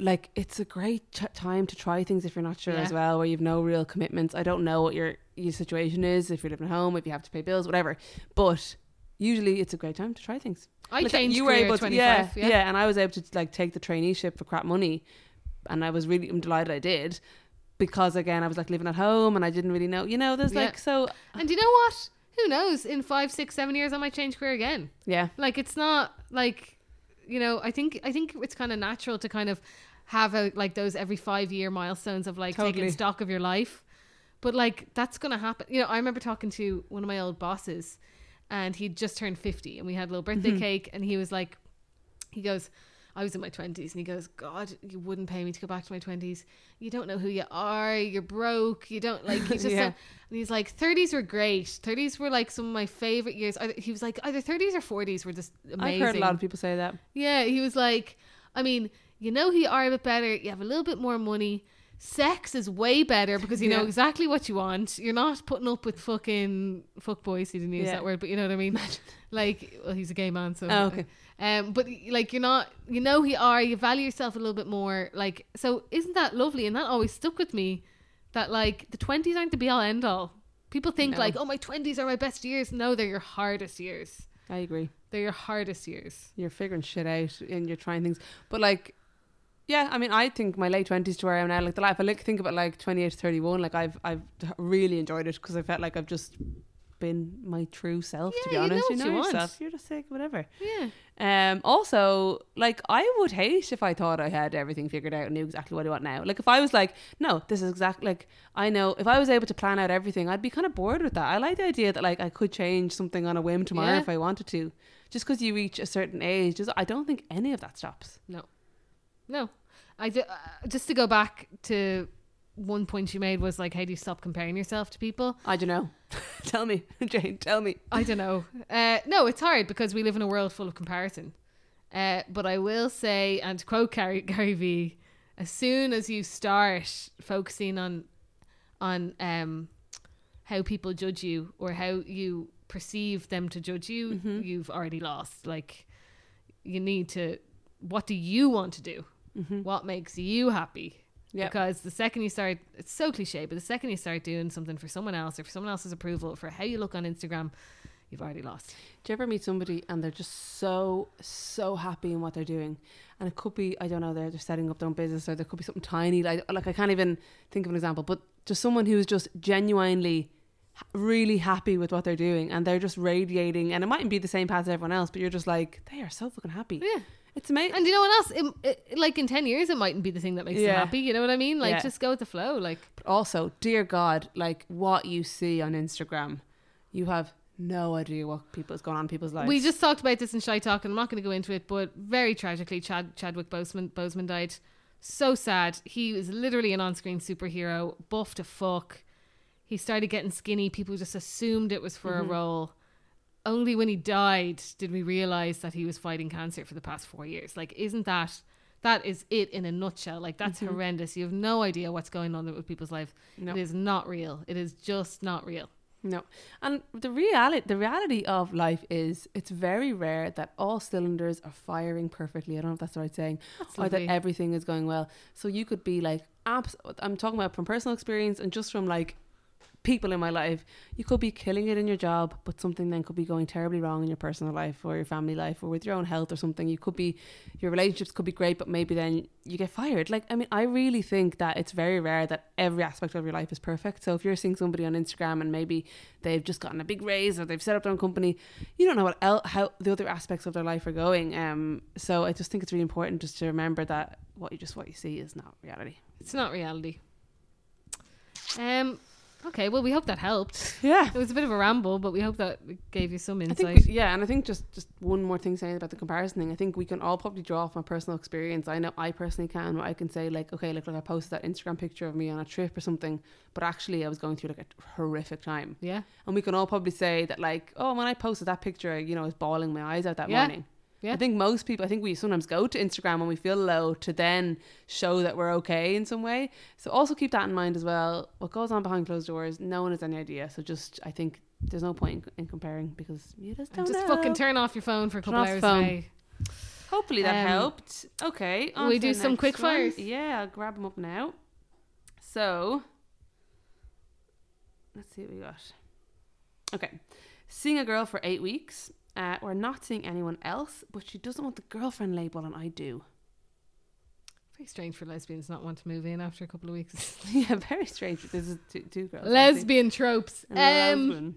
like it's a great ch- time to try things if you're not sure Yeah. as well, where you've no real commitments. I don't know what your your situation is if you're living at home, if you have to pay bills, whatever. But usually it's a great time to try things. I Like, changed you were able to, 25. yeah, yeah, and I was able to like take the traineeship for crap money, and I was really I'm delighted I did, because again I was like living at home and I didn't really know, you know, there's Yeah. like so And you know what? Who knows? In five, six, seven years, I might change career again. yeah, Like it's not like you know. I think I think it's kind of natural to kind of have a like those every five year milestones of like Totally. taking stock of your life. But like that's gonna happen. You know, I remember talking to one of my old bosses, and he'd just turned fifty, and we had a little birthday Mm-hmm. cake, and he was like, he goes. I was in my 20s and he goes, God, you wouldn't pay me to go back to my 20s. You don't know who you are. You're broke. You don't like, he's *laughs* just, Yeah. and he's like, 30s were great. 30s were like some of my favorite years. He was like, either 30s or 40s were just amazing. I've heard a lot of people say that. Yeah, he was like, I mean, you know who you are a bit better. You have a little bit more money. Sex is way better because you know exactly what you want. You're not putting up with fucking fuck boys. He didn't use Yeah. that word, but you know what I mean. *laughs* like, well, he's a gay man, so Oh, okay. Um, but like you're not, you know who you are. You value yourself a little bit more. Like, so isn't that lovely? And that always stuck with me. That like the twenties aren't the be all end all. People think No. like, oh, my twenties are my best years. No, they're your hardest years. I agree. They're your hardest years. You're figuring shit out and you're trying things, but like. Yeah, I mean, I think my late twenties to where I am now, like the life I like think about like twenty eight to thirty one, like I've I've really enjoyed it because I felt like I've just been my true self. to be Yeah, you honest, know you want. yourself. You're just sick, whatever. Yeah. Um, also, like I would hate if I thought I had everything figured out and knew exactly what I want now. Like if I was like, no, this is exactly like I know. If I was able to plan out everything, I'd be kind of bored with that. I like the idea that like I could change something on a whim tomorrow Yeah. if I wanted to. Just because you reach a certain age, just, I don't think any of that stops. No. No, I uh, just to go back to one point you made was like, how do you stop comparing yourself to people? I don't know. *laughs* tell me, *laughs* Jane. Tell me. I don't know. Uh, no, it's hard because we live in a world full of comparison. Uh, but I will say, and quote Gary, *laughs* Gary Vee, as soon as you start focusing on on um, how people judge you or how you perceive them to judge you, Mhm. you've already lost. Like, you need to. What do you want to do? Mm-hmm. What makes you happy? Yeah. Because the second you start, it's so cliche, but the second you start doing something for someone else or for someone else's approval, for how you look on Instagram, you've already lost. Do you ever meet somebody and they're just so so happy in what they're doing, and it could be I don't know they're they're setting up their own business or there could be something tiny like like I can't even think of an example, but just someone who's just genuinely really happy with what they're doing and they're just radiating and it mightn't be the same path as everyone else, but you're just like they are so fucking happy. Yeah. It's amazing. And you know what else? It, it, like in 10 years, it mightn't be the thing that makes Yeah. them happy. You know what I mean? Like, Yeah. just go with the flow. Like, But also, dear God, like what you see on Instagram, you have no idea what people is going on in people's lives. we just talked about this in Shy Talk, and I'm not going to go into it, but very tragically, Chad, Chadwick Boseman, Boseman died. So sad. He was literally an on screen superhero, buff to fuck. He started getting skinny. People just assumed it was for Mhm. a role. Only when he died did we realize that he was fighting cancer for the past four years. Like, isn't that that is it in a nutshell? Like, that's Mhm. horrendous. You have no idea what's going on with people's life. no. It is not real. It is just not real. No, and the reality the reality of life is it's very rare that all cylinders are firing perfectly. I don't know if that's the right saying, That's or that everything is going well. So you could be like, abs- I'm talking about from personal experience and just from like people in my life. You could be killing it in your job, but something then could be going terribly wrong in your personal life or your family life or with your own health or something. You could be your relationships could be great, but maybe then you get fired. Like I mean, I really think that it's very rare that every aspect of your life is perfect. So if you're seeing somebody on Instagram and maybe they've just gotten a big raise or they've set up their own company, you don't know what el- how the other aspects of their life are going. Um, so I just think it's really important just to remember that what you just what you see is not reality. It's not reality. Um, Okay, well, we hope that helped. Yeah. It was a bit of a ramble, but we hope that gave you some insight. we- yeah, and I think just just one more thing saying about the comparison thing. I think we can all probably draw off my personal experience. I know I personally can, where I can say like, okay, look, like I posted that Instagram picture of me on a trip or something, but actually I was going through like a horrific time. yeah, And we can all probably say that like, oh, when I posted that picture, you know, I was bawling my eyes out that Yeah. morning. Yeah. I think most people, I think we sometimes go to Instagram when we feel low to then show that we're okay in some way. So also keep that in mind as well. What goes on behind closed doors, no one has any idea. So just, I think there's no point in, in comparing because you just don't And just know. fucking turn off your phone for a couple hours a day. Hopefully that Um, helped. Okay. we do some quick one. fires? Yeah, I'll grab them up now. So, let's see what we got. Okay. Seeing a girl for eight weeks. Uh, we're not seeing anyone else, but she doesn't want the girlfriend label, and I do. Very strange for lesbians not want to move in after a couple of weeks. *laughs* *laughs* yeah, very strange. This is two, two girls. Lesbian tropes. And Um,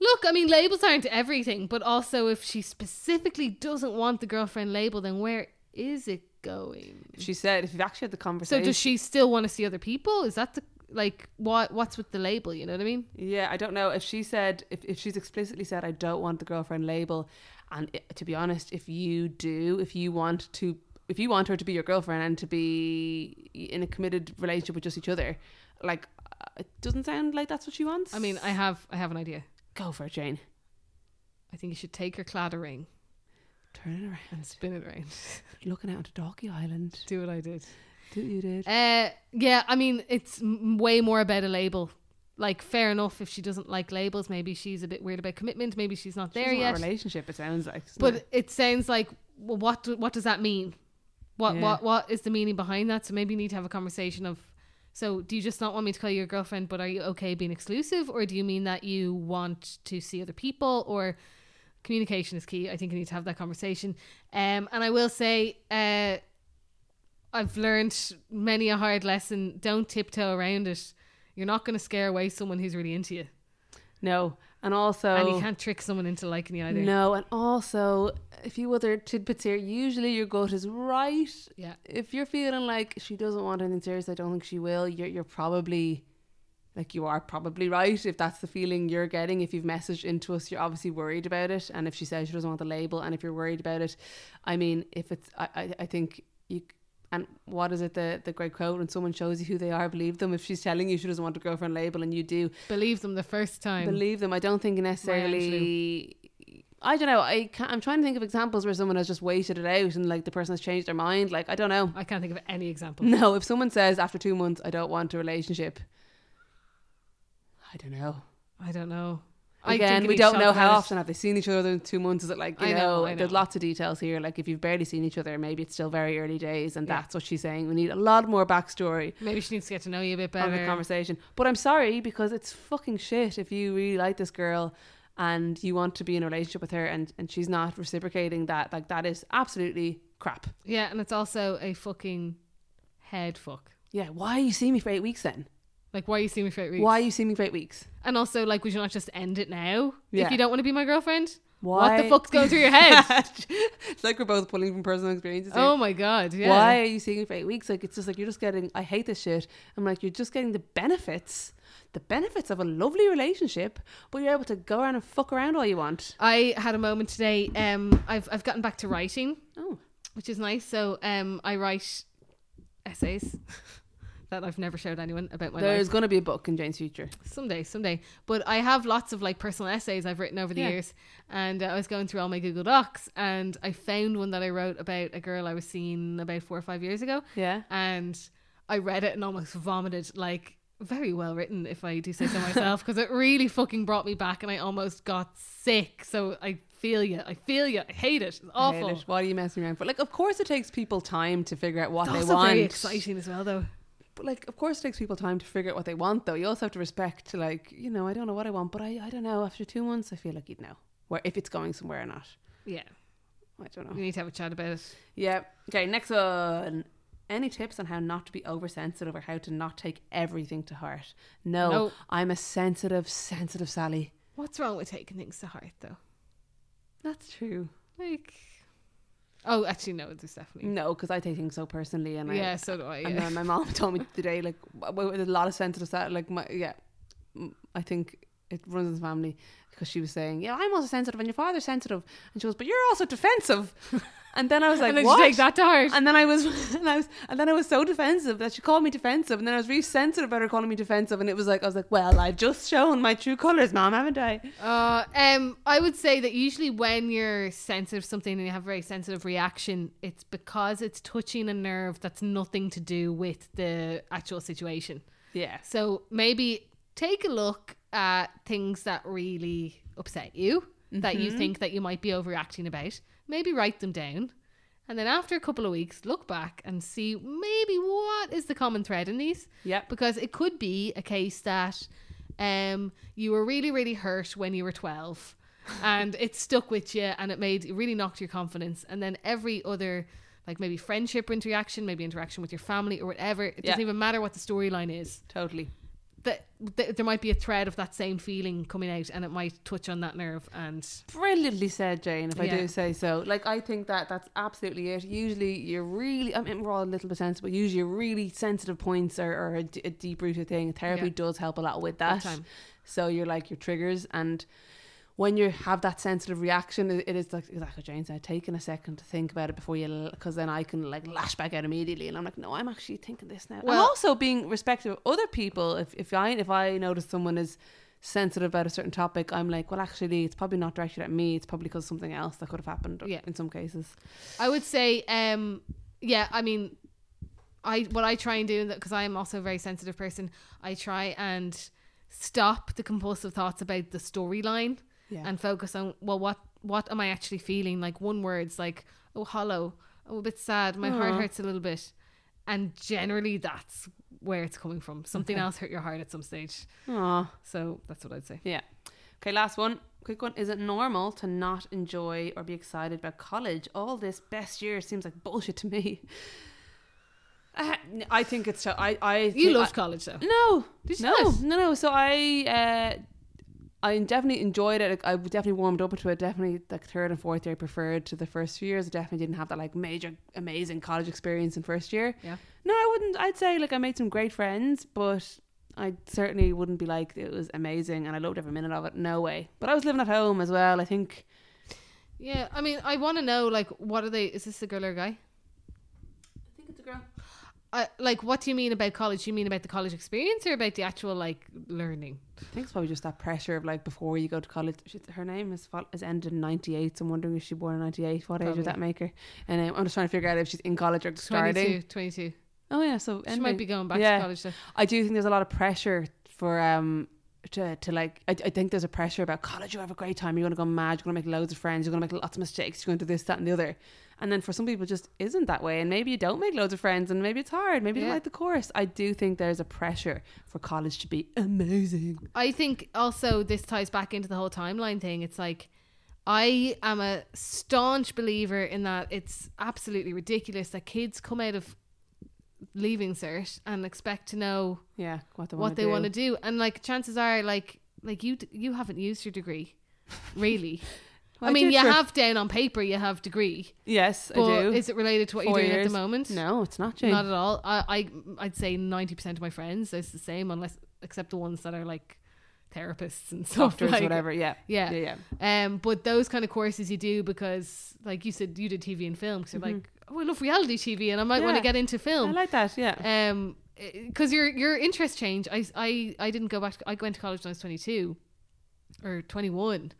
look, I mean, labels aren't everything, but also if she specifically doesn't want the girlfriend label, then where is it going? She said, if you've actually had the conversation. So does she still want to see other people? Is that the like what? What's with the label? You know what I mean? Yeah, I don't know if she said if, if she's explicitly said I don't want the girlfriend label, and i to be honest, if you do, if you want to, if you want her to be your girlfriend and to be in a committed relationship with just each other, like uh, it doesn't sound like that's what she wants. I mean, I have I have an idea. go for it, Jane. I think you should take her Claddagh ring Turn it around. and spin it around. *laughs* Looking out onto Donkey Island. Do what I did. Do you did? Uh, yeah, I mean, it's m- way more about a label. Like, fair enough if she doesn't like labels. Maybe she's a bit weird about commitment. Maybe she's not there doesn't yet. a relationship. It sounds like. But it? it sounds like, well, what do, what does that mean? What Yeah. what what is the meaning behind that? So maybe you need to have a conversation of. So do you just not want me to call you your girlfriend, but are you okay being exclusive, or do you mean that you want to see other people, or communication is key? I think you need to have that conversation. Um, and I will say, uh, I've learned many a hard lesson. Don't tiptoe around it. You're not going to scare away someone who's really into you, no, and also and you can't trick someone into liking you either. no, and also a few other tidbits here. Usually your gut is right. Yeah. if you're feeling like she doesn't want anything serious, I don't think she will. You're you're probably like you are probably right if that's the feeling you're getting. If you've messaged into us, you're obviously worried about it. And if she says she doesn't want the label, and if you're worried about it, I mean, if it's I I, I think you. And what is it the the great quote? When someone shows you who they are, believe them. If she's telling you she doesn't want a girlfriend label, and you do, Believe them the first time. believe them. I don't think necessarily. I don't know. I can't, I'm trying to think of examples where someone has just waited it out and like the person has changed their mind. Like I don't know. I can't think of any example. No, if someone says after two months, I don't want a relationship, I don't know. I don't know. Again, we don't know how often have they seen each other in two months. Is it like you I know, know, I There's lots of details here. Like if you've barely seen each other, maybe it's still very early days, and Yeah. that's what she's saying. We need a lot more backstory Maybe she needs to get to know you a bit of the better. conversation. But I'm sorry because it's fucking shit if you really like this girl and you want to be in a relationship with her and and she's not reciprocating that. Like that is absolutely crap. Yeah, and it's also a fucking head fuck. Yeah. Why are you see me for eight weeks then? Like, why are you seeing me for eight weeks? Why are you see me for eight weeks? And also, like, would you not just end it now Yeah. if you don't want to be my girlfriend? Why? What the fuck's going through your head? *laughs* it's like we're both pulling from personal experiences. here. oh my god! Yeah. Why are you seeing it for eight weeks? Like it's just like you're just getting. I hate this shit. I'm like you're just getting the benefits, the benefits of a lovely relationship, but you're able to go around and fuck around all you want. I had a moment today. Um, I've I've gotten back to writing, Oh, which is nice. So, um, I write essays that I've never showed anyone about my life. there's going to be a book in Jane's future. Someday, someday. But I have lots of like personal essays I've written over the Yeah. years. And uh, I was going through all my Google Docs and I found one that I wrote about a girl I was seeing about four or five years ago. Yeah. And I read it and almost vomited. Like, very well written, if I do say so myself, because it really fucking brought me back and I almost got sick. So I feel you. I feel you. I hate it. It's hate awful. it. What are you messing around for? Like, of course, it takes people time to figure out what It's they want. very exciting as well, though. But like, of course, it takes people time to figure out what they want. Though you also have to respect, like, you know, I don't know what I want, but I, I don't know. After two months, I feel like you'd know where if it's going somewhere or not. Yeah. I don't know. We need to have a chat about it. Yeah. Okay, next one. Any tips on how not to be oversensitive or how to not take everything to heart? No, No. I'm a sensitive, sensitive Sally. What's wrong with taking things to heart, though? That's true. Like, Oh, actually, no, there's definitely. No, because I take things so personally, and yeah, I, so do I. and then my mom *laughs* told me today, like, w- with a lot of sensitive stuff, like my yeah, I think it runs in the family because she was saying, yeah, I'm also sensitive, and your father's sensitive, and she goes, but you're also defensive, *laughs* and then I was like, and then what? take that to heart. And then I was, *laughs* and I was, and then I was so defensive that she called me defensive, and then I was really sensitive about her calling me defensive, and it was like I was like, well, I've just shown my true colors, mom, haven't I? Uh, um, I would say that usually when you're sensitive to something and you have a very sensitive reaction, it's because it's touching a nerve that's nothing to do with the actual situation. Yeah, So maybe take a look at things that really upset you, that you think that you might be overreacting about. Maybe write them down. And then after a couple of weeks, look back and see maybe what is the common thread in these. Yep. Because it could be a case that um, you were really, really hurt when you were 12 *laughs* and it stuck with you and it made it really knocked your confidence. And then every other, like maybe friendship interaction, maybe interaction with your family or whatever, it doesn't Yeah. even matter what the storyline is totally. That, that there might be a thread of that same feeling coming out and it might touch on that nerve and Brilliantly said, Jane. If I do say so. Like I think that that's absolutely it. Usually, you're really. I mean, we're all a little bit sensitive, but usually, really sensitive points are, are a, d- a deep rooted thing. Therapy Yeah. does help a lot with that. time. So you're like your triggers, and when you have that sensitive reaction, it, it is like exactly what Jane said. Taking a second to think about it before you, because then I can like lash back out immediately, and I'm like, no, I'm actually thinking this now. Well- also being respectful of other people. If if I if I notice someone is sensitive about a certain topic, I'm like, well, actually, it's probably not directed at me. It's probably because of something else that could have happened. Yeah. in some cases. I would say um yeah I mean I what I try and do because I am also a very sensitive person I try and stop the compulsive thoughts about the storyline Yeah, and focus on well what what am I actually feeling like one word's like oh hollow oh a bit sad my heart hurts a little bit and generally that's where it's coming from something Okay. else hurt your heart at some stage Aw. so that's what I'd say Yeah. Okay, last one. Quick one. Is it normal to not enjoy or be excited about college? All this best year seems like bullshit to me. *laughs* Uh, I think it's. I. I. you loved college though no. No. No. No. So I. Uh, I definitely enjoyed it. Like, I definitely warmed up to it. Definitely, like third and fourth year, I preferred to the first few years. I definitely didn't have that like major, amazing college experience in first year. Yeah. No, I wouldn't. I'd say like I made some great friends, but I certainly wouldn't be like it was amazing and I loved every minute of it. No way. But I was living at home as well. I think. Yeah, I mean, I want to know like what are they? Is this a girl or a guy? I think it's a girl. I like what do you mean about college? Do you mean about the college experience or about the actual like learning? I think it's probably just that pressure of like before you go to college. She, her name is is ended in ninety eight. So I'm wondering if she born in ninety eight. What age Probably. would that make her? And um, I'm just trying to figure out if she's in college or starting. 22, 22. Oh yeah, so She ending. might be going back Yeah. to college. Though. I do think there's a lot of pressure for um to, to like I, I think there's a pressure about college you have a great time. You're gonna go mad. You're gonna make loads of friends. You're gonna make lots of mistakes. You're gonna do this that and the other. And then for some people it just isn't that way. And maybe you don't make loads of friends and maybe it's hard. Maybe you Yeah. don't like the course. I do think there's a pressure for college to be amazing. I think also this ties back into the whole timeline thing. It's like I am a staunch believer in that it's absolutely ridiculous that kids come out of leaving cert and expect to know yeah what they what want they to want to do. And like chances are like like you d- you haven't used your degree *laughs* really. Well, I mean you have down on paper you have degree. Yes I do. is it related to what Four you're doing at the moment? No it's not Jane. Not at all. I, I I'd say 90% of my friends it's the same unless except the ones that are like therapists and stuff doctors like, whatever yeah. yeah. yeah yeah. Um but those kind of courses you do because like you said you did TV and film because you're like oh I love reality TV and I might want Mm-hmm. To get into film. I like that yeah. Um because your your interests change. I, I i didn't go back to, i went to college when i was 22 or 21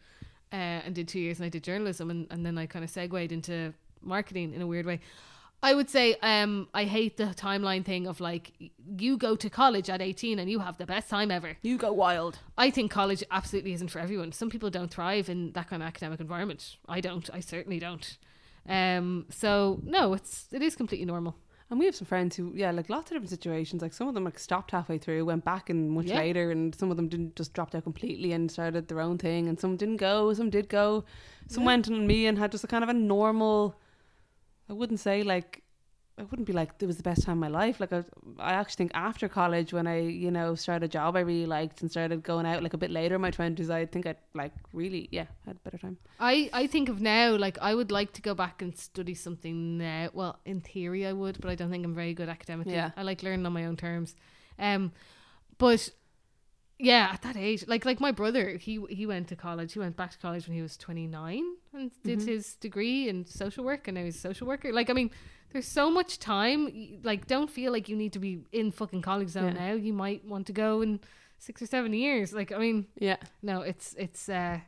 uh, and did two years and i did journalism and, and then i kind of segued into marketing in a weird way. I would say um i hate the timeline thing of like you go to college at 18 and you have the best time ever. You go wild. I think college absolutely isn't for everyone. Some people don't thrive in that kind of academic environment. I don't. I certainly don't um so no it's it is completely normal And we have some friends who, yeah, like lots of different situations. Like some of them like stopped halfway through, went back and much Yeah. later, and some of them didn't just dropped out completely and started their own thing. And some didn't go, some did go. Some Yeah. went on me and had just a kind of a normal. I wouldn't say like I wouldn't be like it was the best time of my life. Like I, I actually think after college, when I you know started a job I really liked and started going out like a bit later in my twenties, I think I like really yeah had a better time. I, I think of now, like, I would like to go back and study something now. Well, in theory, I would, but I don't think I'm very good academically. Yeah. I like learning on my own terms. Um, but yeah, at that age, like like my brother, he he went to college. He went back to college when he was 29 and did Mhm. his degree in social work, and now he's a social worker. Like, I mean, there's so much time. Like, don't feel like you need to be in fucking college zone Yeah. now. You might want to go in six or seven years. Like, I mean, Yeah, no, it's it's uh,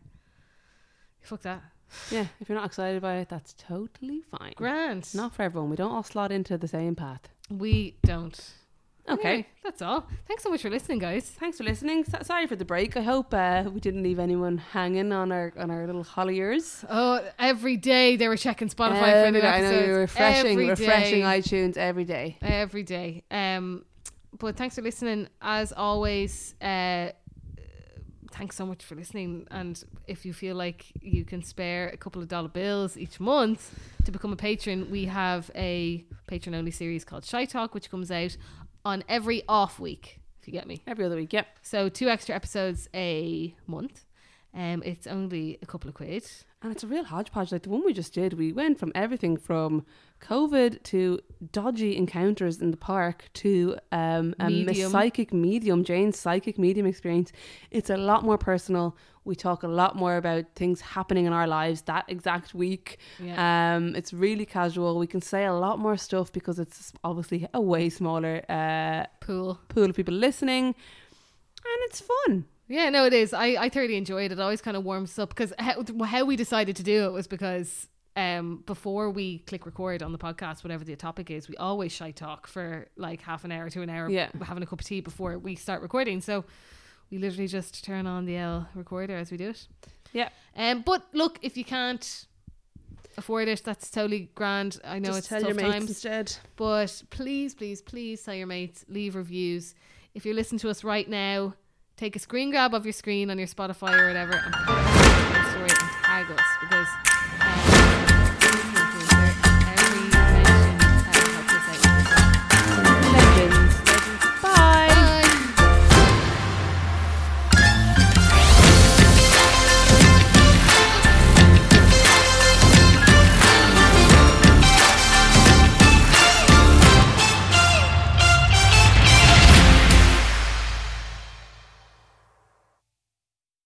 fuck that. yeah. If you're not excited by it, that's totally fine. Grant, Not for everyone. We don't all slot into the same path. We don't. Okay. Anyway, that's all. Thanks so much for listening, guys. Thanks for listening. So- sorry for the break. I hope uh, we didn't leave anyone hanging on our on our little holliers. Oh, every day they were checking Spotify for new day. I know episodes. you're refreshing, Every refreshing day. iTunes every day. every day. Um, but thanks for listening. As always, uh, thanks so much for listening. And if you feel like you can spare a couple of dollar bills each month to become a patron, we have a patron only series called Shy Talk, which comes out on every off week. If you get me. Every other week. Yep. So two extra episodes a month. Um, it's only a couple of quid. And it's a real hodgepodge. Like the one we just did, we went from everything from COVID to dodgy encounters in the park to um, a Medium. psychic medium, Jane's psychic medium experience. It's a lot more personal. We talk a lot more about things happening in our lives that exact week. Yeah. Um, it's really casual. We can say a lot more stuff because it's obviously a way smaller uh, Pool. pool of people listening, and it's fun. Yeah, no, it is. I, I thoroughly enjoyed it. It always kind of warms up because how, how we decided to do it was because um before we click record on the podcast, whatever the topic is, we always shy talk for like half an hour to an hour, Yeah. having a cup of tea before we start recording. So we literally just turn on the L recorder as we do it. Yeah. Um, but look, if you can't afford it, that's totally grand. I know Just it's tell tough your mates times. instead. But please, please, please tell your mates, leave reviews. If you're listening to us right now, take a screen grab of your screen on your Spotify or whatever and put it on your story and tag us because